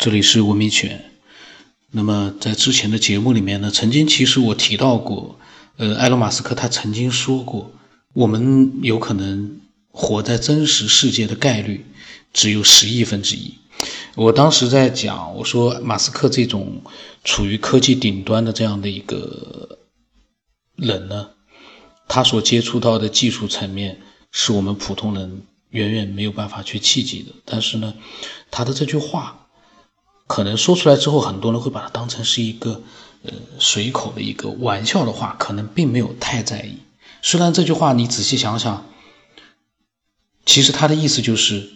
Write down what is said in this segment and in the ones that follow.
这里是文明犬。那么在之前的节目里面呢，曾经其实我提到过，呃，埃隆·马斯克他曾经说过，我们有可能活在真实世界的概率只有十亿分之一。我当时在讲，我说马斯克这种处于科技顶端的这样的一个人呢，他所接触到的技术层面是我们普通人远远没有办法去企及的。但是呢，他的这句话。可能说出来之后，很多人会把它当成是一个呃随口的一个玩笑的话，可能并没有太在意。虽然这句话你仔细想想，其实他的意思就是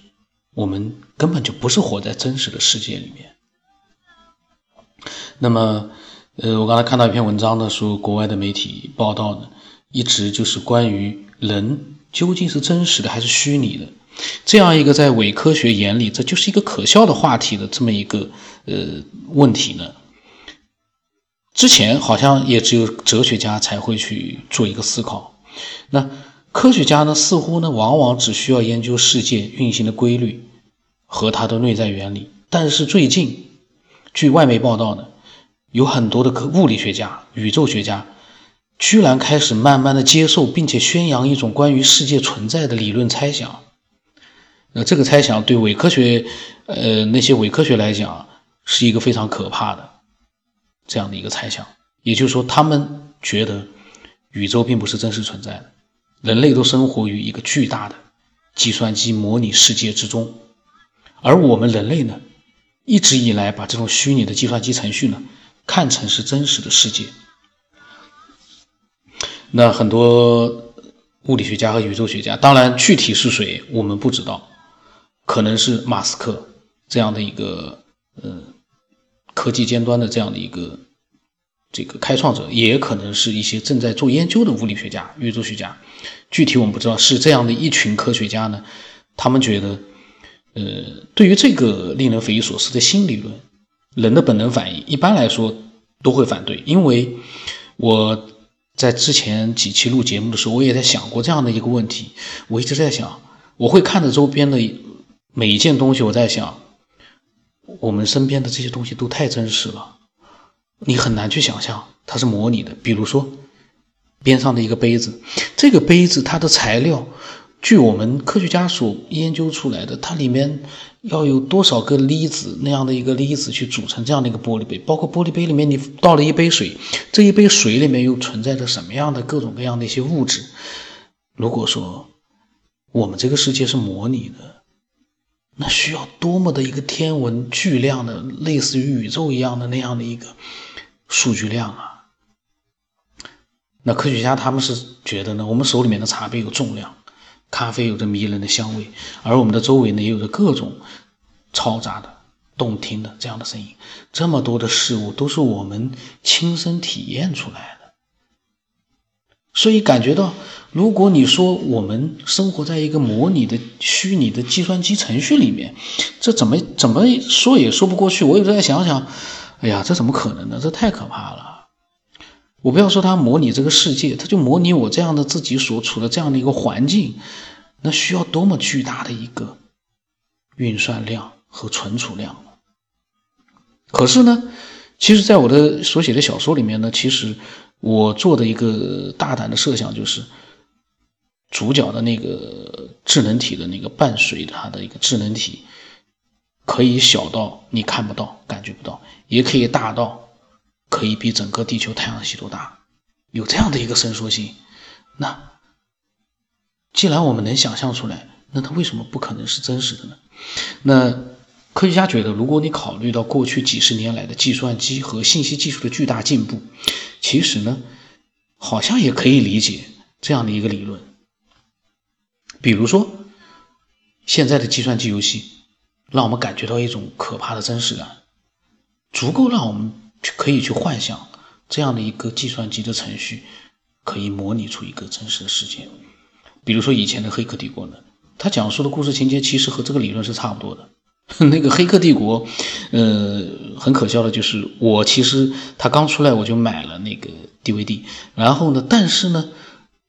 我们根本就不是活在真实的世界里面。那么，呃，我刚才看到一篇文章呢，说国外的媒体报道呢，一直就是关于人究竟是真实的还是虚拟的。这样一个在伪科学眼里，这就是一个可笑的话题的这么一个呃问题呢，之前好像也只有哲学家才会去做一个思考。那科学家呢，似乎呢，往往只需要研究世界运行的规律和它的内在原理。但是最近，据外媒报道呢，有很多的科物理学家、宇宙学家，居然开始慢慢的接受并且宣扬一种关于世界存在的理论猜想。那这个猜想对伪科学，呃，那些伪科学来讲，是一个非常可怕的这样的一个猜想。也就是说，他们觉得宇宙并不是真实存在的，人类都生活于一个巨大的计算机模拟世界之中，而我们人类呢，一直以来把这种虚拟的计算机程序呢，看成是真实的世界。那很多物理学家和宇宙学家，当然具体是谁，我们不知道。可能是马斯克这样的一个呃科技尖端的这样的一个这个开创者，也可能是一些正在做研究的物理学家、宇宙学家。具体我们不知道，是这样的一群科学家呢？他们觉得，呃，对于这个令人匪夷所思的新理论，人的本能反应一般来说都会反对。因为我在之前几期录节目的时候，我也在想过这样的一个问题。我一直在想，我会看着周边的。每一件东西，我在想，我们身边的这些东西都太真实了，你很难去想象它是模拟的。比如说，边上的一个杯子，这个杯子它的材料，据我们科学家所研究出来的，它里面要有多少个粒子那样的一个粒子去组成这样的一个玻璃杯，包括玻璃杯里面你倒了一杯水，这一杯水里面又存在着什么样的各种各样的一些物质？如果说我们这个世界是模拟的。那需要多么的一个天文巨量的，类似于宇宙一样的那样的一个数据量啊！那科学家他们是觉得呢，我们手里面的茶杯有重量，咖啡有着迷人的香味，而我们的周围呢也有着各种嘈杂的、动听的这样的声音，这么多的事物都是我们亲身体验出来的，所以感觉到。如果你说我们生活在一个模拟的虚拟的计算机程序里面，这怎么怎么说也说不过去。我有时候在想想，哎呀，这怎么可能呢？这太可怕了！我不要说它模拟这个世界，它就模拟我这样的自己所处的这样的一个环境，那需要多么巨大的一个运算量和存储量可是呢，其实，在我的所写的小说里面呢，其实我做的一个大胆的设想就是。主角的那个智能体的那个伴随它的一个智能体，可以小到你看不到、感觉不到，也可以大到可以比整个地球太阳系都大，有这样的一个伸缩性。那既然我们能想象出来，那它为什么不可能是真实的呢？那科学家觉得，如果你考虑到过去几十年来的计算机和信息技术的巨大进步，其实呢，好像也可以理解这样的一个理论。比如说，现在的计算机游戏，让我们感觉到一种可怕的真实感，足够让我们去可以去幻想这样的一个计算机的程序可以模拟出一个真实的世界。比如说以前的《黑客帝国》呢，它讲述的故事情节其实和这个理论是差不多的。那个《黑客帝国》，呃，很可笑的就是，我其实它刚出来我就买了那个 DVD，然后呢，但是呢。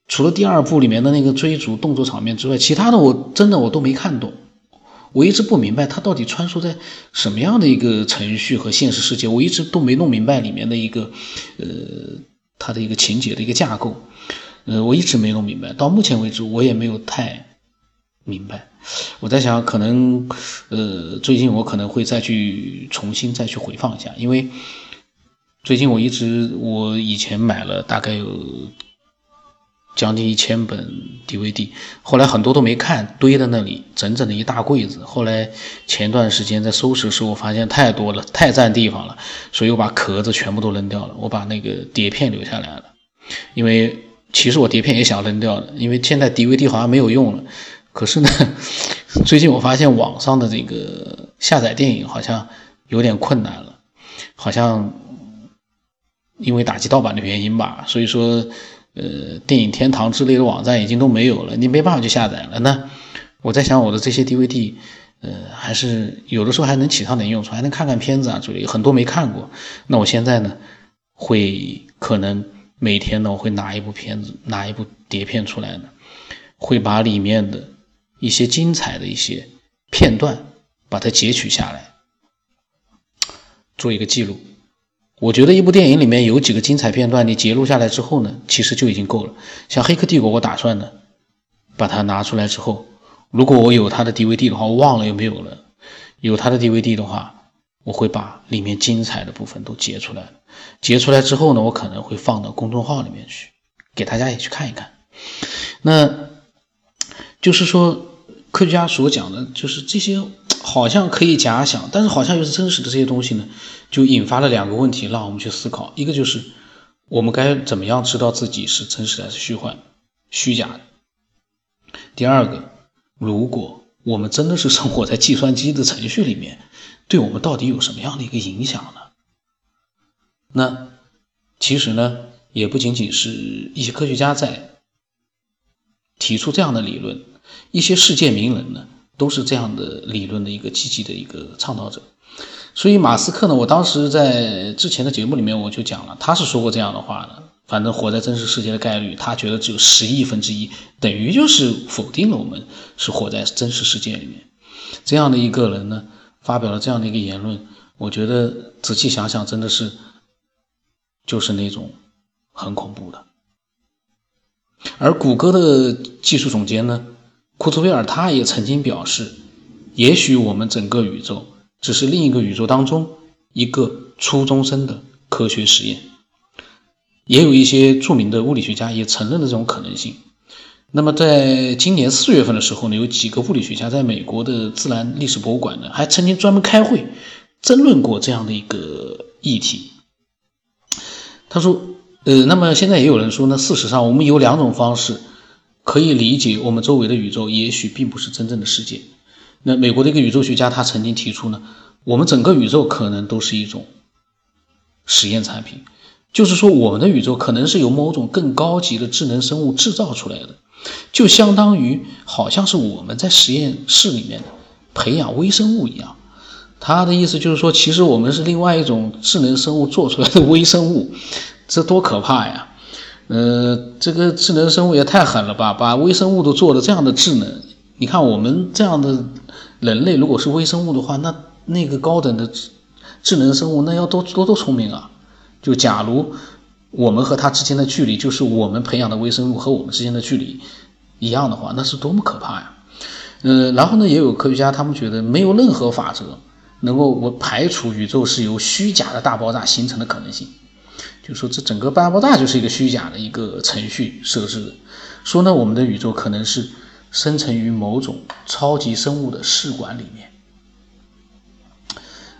除了第二部里面的那个追逐动作场面之外，其他的我真的我都没看懂。我一直不明白它到底穿梭在什么样的一个程序和现实世界，我一直都没弄明白里面的一个，呃，它的一个情节的一个架构，呃，我一直没弄明白，到目前为止我也没有太明白。我在想，可能，呃，最近我可能会再去重新再去回放一下，因为最近我一直我以前买了大概有。将近一千本 DVD，后来很多都没看，堆在那里，整整的一大柜子。后来前段时间在收拾的时候，我发现太多了，太占地方了，所以我把壳子全部都扔掉了，我把那个碟片留下来了。因为其实我碟片也想扔掉的，因为现在 DVD 好像没有用了。可是呢，最近我发现网上的这个下载电影好像有点困难了，好像因为打击盗版的原因吧，所以说。呃，电影天堂之类的网站已经都没有了，你没办法去下载了。那我在想，我的这些 DVD，呃，还是有的时候还能起上点用处，还能看看片子啊之类，很多没看过。那我现在呢，会可能每天呢，我会拿一部片子，拿一部碟片出来呢，会把里面的一些精彩的一些片段，把它截取下来，做一个记录。我觉得一部电影里面有几个精彩片段，你截录下来之后呢，其实就已经够了。像《黑客帝国》，我打算呢把它拿出来之后，如果我有它的 DVD 的话，我忘了有没有了。有它的 DVD 的话，我会把里面精彩的部分都截出来。截出来之后呢，我可能会放到公众号里面去，给大家也去看一看。那就是说，科学家所讲的，就是这些。好像可以假想，但是好像又是真实的这些东西呢，就引发了两个问题，让我们去思考。一个就是我们该怎么样知道自己是真实还是虚幻、虚假的？第二个，如果我们真的是生活在计算机的程序里面，对我们到底有什么样的一个影响呢？那其实呢，也不仅仅是一些科学家在提出这样的理论，一些世界名人呢。都是这样的理论的一个积极的一个倡导者，所以马斯克呢，我当时在之前的节目里面我就讲了，他是说过这样的话的。反正活在真实世界的概率，他觉得只有十亿分之一，等于就是否定了我们是活在真实世界里面。这样的一个人呢，发表了这样的一个言论，我觉得仔细想想，真的是就是那种很恐怖的。而谷歌的技术总监呢？库兹韦尔他也曾经表示，也许我们整个宇宙只是另一个宇宙当中一个初中生的科学实验。也有一些著名的物理学家也承认了这种可能性。那么，在今年四月份的时候呢，有几个物理学家在美国的自然历史博物馆呢，还曾经专门开会争论过这样的一个议题。他说：“呃，那么现在也有人说呢，事实上我们有两种方式。”可以理解，我们周围的宇宙也许并不是真正的世界。那美国的一个宇宙学家他曾经提出呢，我们整个宇宙可能都是一种实验产品，就是说我们的宇宙可能是由某种更高级的智能生物制造出来的，就相当于好像是我们在实验室里面培养微生物一样。他的意思就是说，其实我们是另外一种智能生物做出来的微生物，这多可怕呀！呃，这个智能生物也太狠了吧！把微生物都做的这样的智能，你看我们这样的人类，如果是微生物的话，那那个高等的智智能生物那要多多多聪明啊！就假如我们和它之间的距离，就是我们培养的微生物和我们之间的距离一样的话，那是多么可怕呀！呃，然后呢，也有科学家他们觉得没有任何法则能够我排除宇宙是由虚假的大爆炸形成的可能性。就说这整个巴布大就是一个虚假的一个程序设置的，说呢我们的宇宙可能是生成于某种超级生物的试管里面。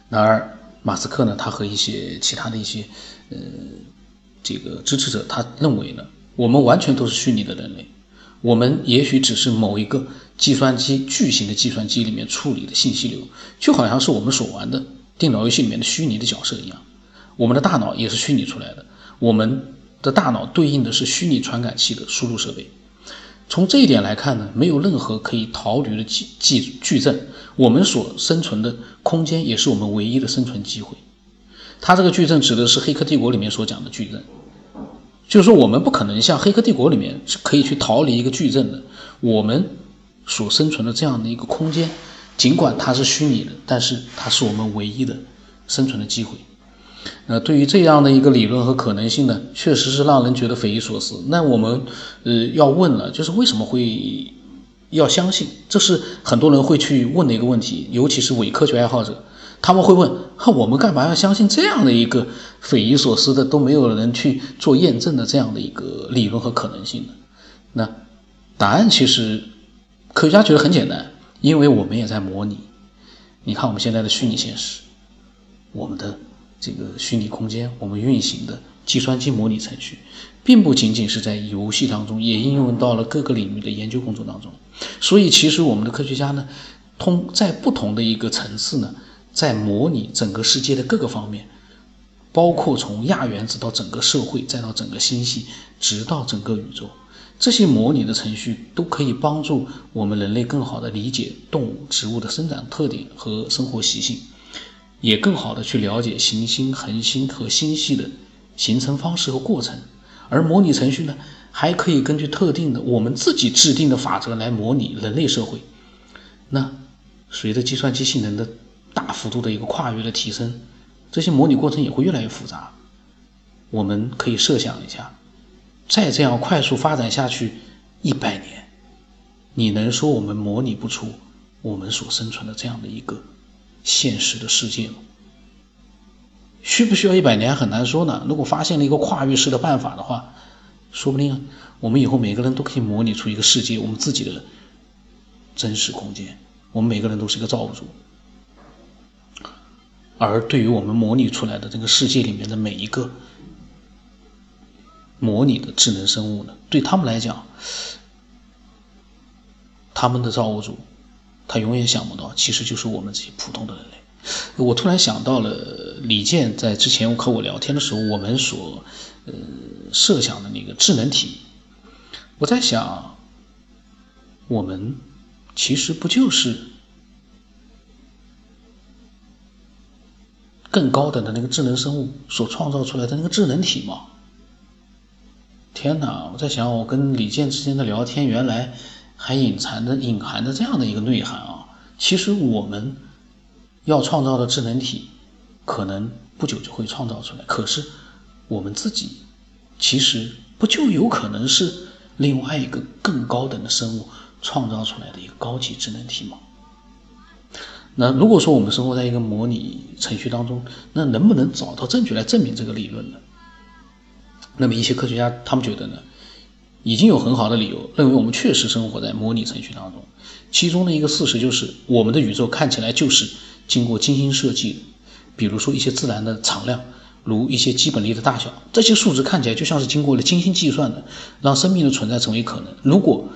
然而马斯克呢，他和一些其他的一些呃这个支持者，他认为呢，我们完全都是虚拟的人类，我们也许只是某一个计算机巨型的计算机里面处理的信息流，就好像是我们所玩的电脑游戏里面的虚拟的角色一样。我们的大脑也是虚拟出来的，我们的大脑对应的是虚拟传感器的输入设备。从这一点来看呢，没有任何可以逃离的矩矩矩阵，我们所生存的空间也是我们唯一的生存机会。它这个矩阵指的是《黑客帝国》里面所讲的矩阵，就是说我们不可能像《黑客帝国》里面是可以去逃离一个矩阵的。我们所生存的这样的一个空间，尽管它是虚拟的，但是它是我们唯一的生存的机会。那对于这样的一个理论和可能性呢，确实是让人觉得匪夷所思。那我们呃要问了，就是为什么会要相信？这是很多人会去问的一个问题，尤其是伪科学爱好者，他们会问：我们干嘛要相信这样的一个匪夷所思的、都没有人去做验证的这样的一个理论和可能性呢？那答案其实科学家觉得很简单，因为我们也在模拟。你看我们现在的虚拟现实，我们的。这个虚拟空间，我们运行的计算机模拟程序，并不仅仅是在游戏当中，也应用到了各个领域的研究工作当中。所以，其实我们的科学家呢，通在不同的一个层次呢，在模拟整个世界的各个方面，包括从亚原子到整个社会，再到整个星系，直到整个宇宙，这些模拟的程序都可以帮助我们人类更好的理解动物、植物的生长特点和生活习性。也更好的去了解行星、恒星和星系的形成方式和过程，而模拟程序呢，还可以根据特定的我们自己制定的法则来模拟人类社会。那随着计算机性能的大幅度的一个跨越的提升，这些模拟过程也会越来越复杂。我们可以设想一下，再这样快速发展下去一百年，你能说我们模拟不出我们所生存的这样的一个？现实的世界需不需要一百年很难说呢。如果发现了一个跨越式的办法的话，说不定我们以后每个人都可以模拟出一个世界，我们自己的真实空间。我们每个人都是一个造物主，而对于我们模拟出来的这个世界里面的每一个模拟的智能生物呢，对他们来讲，他们的造物主。他永远想不到，其实就是我们这些普通的人类。我突然想到了李健在之前和我聊天的时候，我们所呃设想的那个智能体。我在想，我们其实不就是更高等的那个智能生物所创造出来的那个智能体吗？天哪！我在想，我跟李健之间的聊天，原来。还隐藏着、隐含着这样的一个内涵啊！其实我们要创造的智能体，可能不久就会创造出来。可是我们自己，其实不就有可能是另外一个更高等的生物创造出来的一个高级智能体吗？那如果说我们生活在一个模拟程序当中，那能不能找到证据来证明这个理论呢？那么一些科学家他们觉得呢？已经有很好的理由认为我们确实生活在模拟程序当中。其中的一个事实就是，我们的宇宙看起来就是经过精心设计的。比如说一些自然的常量，如一些基本力的大小，这些数值看起来就像是经过了精心计算的，让生命的存在成为可能。如果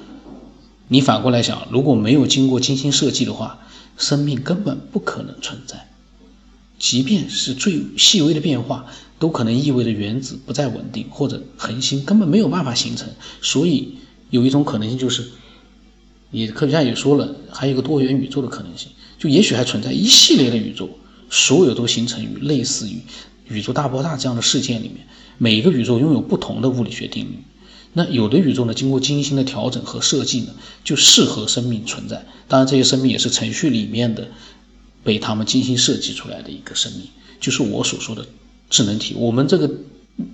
你反过来想，如果没有经过精心设计的话，生命根本不可能存在。即便是最细微的变化。都可能意味着原子不再稳定，或者恒星根本没有办法形成。所以有一种可能性就是，也科学家也说了，还有一个多元宇宙的可能性，就也许还存在一系列的宇宙，所有都形成于类似于宇宙大爆炸这样的事件里面。每一个宇宙拥有不同的物理学定律。那有的宇宙呢，经过精心的调整和设计呢，就适合生命存在。当然，这些生命也是程序里面的被他们精心设计出来的一个生命，就是我所说的。智能体，我们这个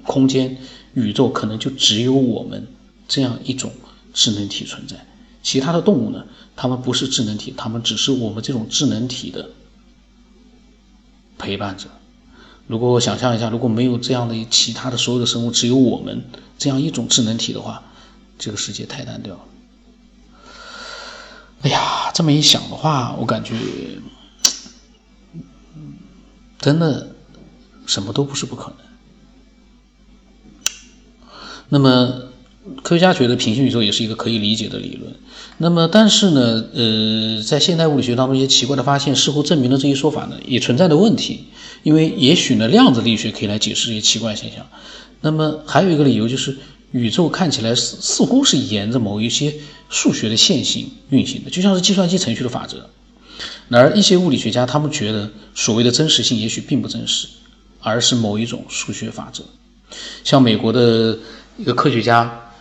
空间宇宙可能就只有我们这样一种智能体存在。其他的动物呢？它们不是智能体，它们只是我们这种智能体的陪伴者。如果我想象一下，如果没有这样的其他的所有的生物，只有我们这样一种智能体的话，这个世界太单调了。哎呀，这么一想的话，我感觉真的。什么都不是不可能。那么，科学家觉得平行宇宙也是一个可以理解的理论。那么，但是呢，呃，在现代物理学当中，一些奇怪的发现似乎证明了这一说法呢也存在的问题。因为也许呢，量子力学可以来解释这些奇怪现象。那么，还有一个理由就是，宇宙看起来似似乎是沿着某一些数学的线性运行的，就像是计算机程序的法则。然而，一些物理学家他们觉得，所谓的真实性也许并不真实。而是某一种数学法则，像美国的一个科学家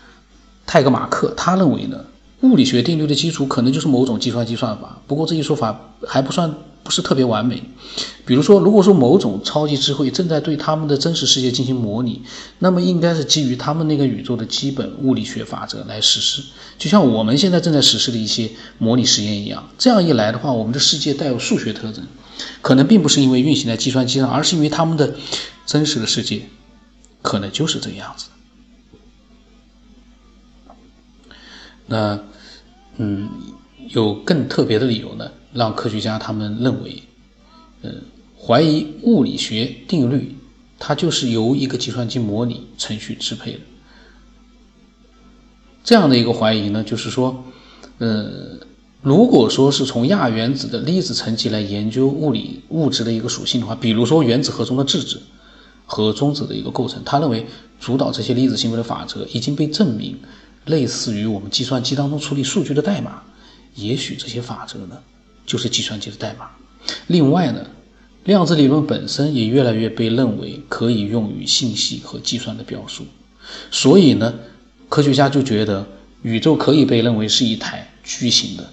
泰格马克，他认为呢，物理学定律的基础可能就是某种计算机算法。不过这一说法还不算不是特别完美。比如说，如果说某种超级智慧正在对他们的真实世界进行模拟，那么应该是基于他们那个宇宙的基本物理学法则来实施，就像我们现在正在实施的一些模拟实验一样。这样一来的话，我们的世界带有数学特征，可能并不是因为运行在计算机上，而是因为他们的真实的世界可能就是这个样子。那，嗯，有更特别的理由呢，让科学家他们认为，嗯，怀疑物理学定律，它就是由一个计算机模拟程序支配的。这样的一个怀疑呢，就是说，呃，如果说是从亚原子的粒子层级来研究物理物质的一个属性的话，比如说原子核中的质子和中子的一个构成，他认为主导这些粒子行为的法则已经被证明。类似于我们计算机当中处理数据的代码，也许这些法则呢，就是计算机的代码。另外呢，量子理论本身也越来越被认为可以用于信息和计算的表述。所以呢，科学家就觉得宇宙可以被认为是一台巨型的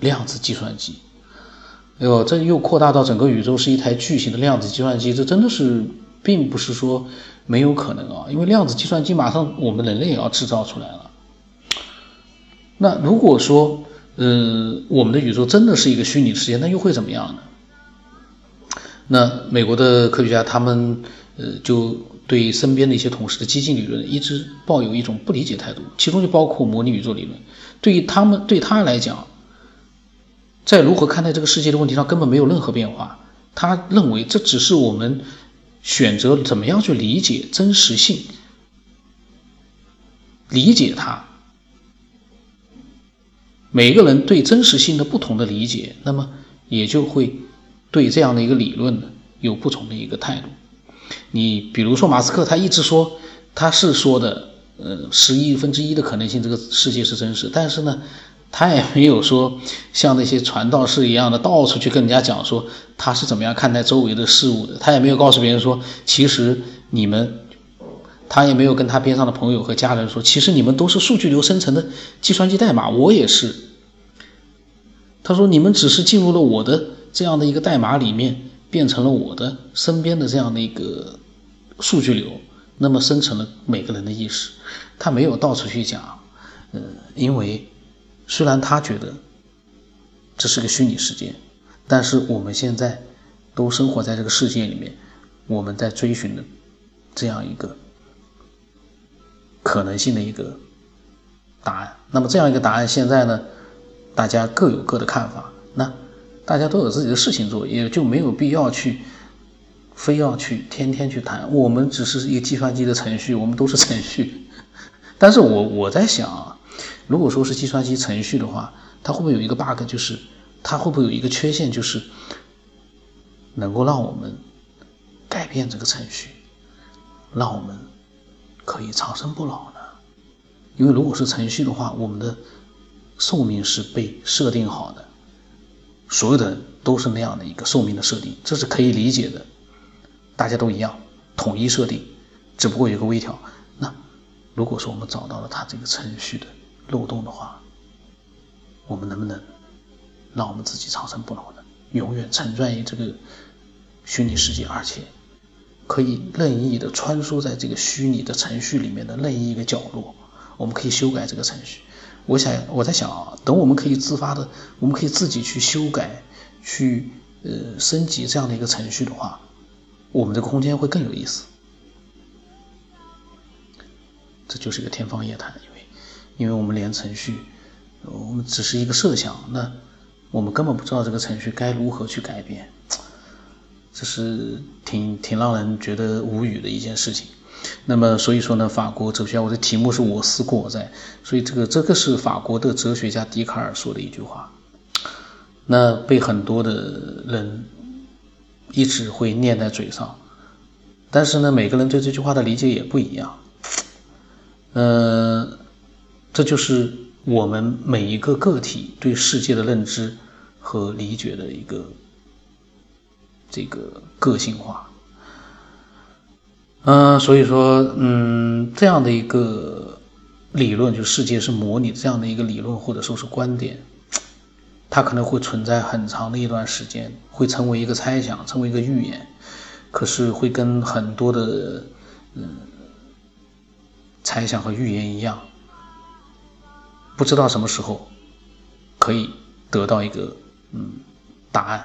量子计算机。哎呦，这又扩大到整个宇宙是一台巨型的量子计算机，这真的是并不是说没有可能啊，因为量子计算机马上我们人类也要制造出来了。那如果说，呃，我们的宇宙真的是一个虚拟世界，那又会怎么样呢？那美国的科学家他们，呃，就对身边的一些同事的激进理论一直抱有一种不理解态度，其中就包括模拟宇宙理论。对于他们对他来讲，在如何看待这个世界的问题上根本没有任何变化。他认为这只是我们选择怎么样去理解真实性，理解它。每个人对真实性的不同的理解，那么也就会对这样的一个理论呢有不同的一个态度。你比如说马斯克，他一直说他是说的，呃，十亿分之一的可能性这个世界是真实，但是呢，他也没有说像那些传道士一样的到处去跟人家讲说他是怎么样看待周围的事物的。他也没有告诉别人说，其实你们，他也没有跟他边上的朋友和家人说，其实你们都是数据流生成的计算机代码，我也是。他说：“你们只是进入了我的这样的一个代码里面，变成了我的身边的这样的一个数据流，那么生成了每个人的意识。他没有到处去讲，呃，因为虽然他觉得这是个虚拟世界，但是我们现在都生活在这个世界里面，我们在追寻的这样一个可能性的一个答案。那么这样一个答案，现在呢？”大家各有各的看法，那大家都有自己的事情做，也就没有必要去非要去天天去谈。我们只是一个计算机的程序，我们都是程序。但是我我在想啊，如果说是计算机程序的话，它会不会有一个 bug，就是它会不会有一个缺陷，就是能够让我们改变这个程序，让我们可以长生不老呢？因为如果是程序的话，我们的。寿命是被设定好的，所有的人都是那样的一个寿命的设定，这是可以理解的，大家都一样，统一设定，只不过有个微调。那如果说我们找到了它这个程序的漏洞的话，我们能不能让我们自己长生不老呢？永远沉醉于这个虚拟世界，而且可以任意的穿梭在这个虚拟的程序里面的任意一个角落，我们可以修改这个程序。我想，我在想啊，等我们可以自发的，我们可以自己去修改、去呃升级这样的一个程序的话，我们这个空间会更有意思。这就是一个天方夜谭，因为我们连程序，我们只是一个设想，那我们根本不知道这个程序该如何去改变，这是挺挺让人觉得无语的一件事情。那么，所以说呢，法国哲学家，我的题目是我思故我在，所以这个这个是法国的哲学家笛卡尔说的一句话，那被很多的人一直会念在嘴上，但是呢，每个人对这句话的理解也不一样，嗯，这就是我们每一个个体对世界的认知和理解的一个这个个性化。嗯，所以说，嗯，这样的一个理论，就世界是模拟这样的一个理论或者说是观点，它可能会存在很长的一段时间，会成为一个猜想，成为一个预言，可是会跟很多的嗯猜想和预言一样，不知道什么时候可以得到一个嗯答案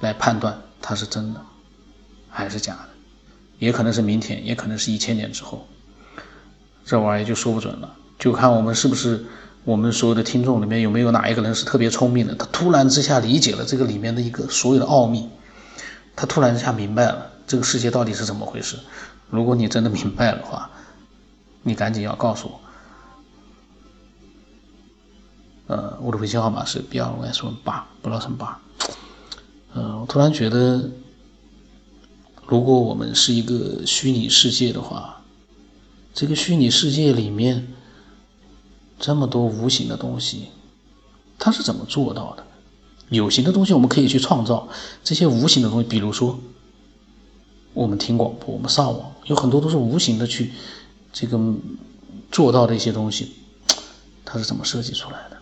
来判断它是真的还是假的，也可能是明天，也可能是一千年之后。这玩意儿就说不准了，就看我们是不是我们所有的听众里面有没有哪一个人是特别聪明的，他突然之下理解了这个里面的一个所有的奥秘，他突然之下明白了这个世界到底是怎么回事。如果你真的明白的话，你赶紧要告诉我。呃，我的微信号码是 B 二 S 八，不老成八。呃，我突然觉得，如果我们是一个虚拟世界的话。这个虚拟世界里面这么多无形的东西，它是怎么做到的？有形的东西我们可以去创造，这些无形的东西，比如说我们听广播，我们上网，有很多都是无形的去这个做到的一些东西，它是怎么设计出来的？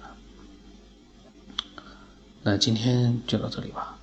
那今天就到这里吧。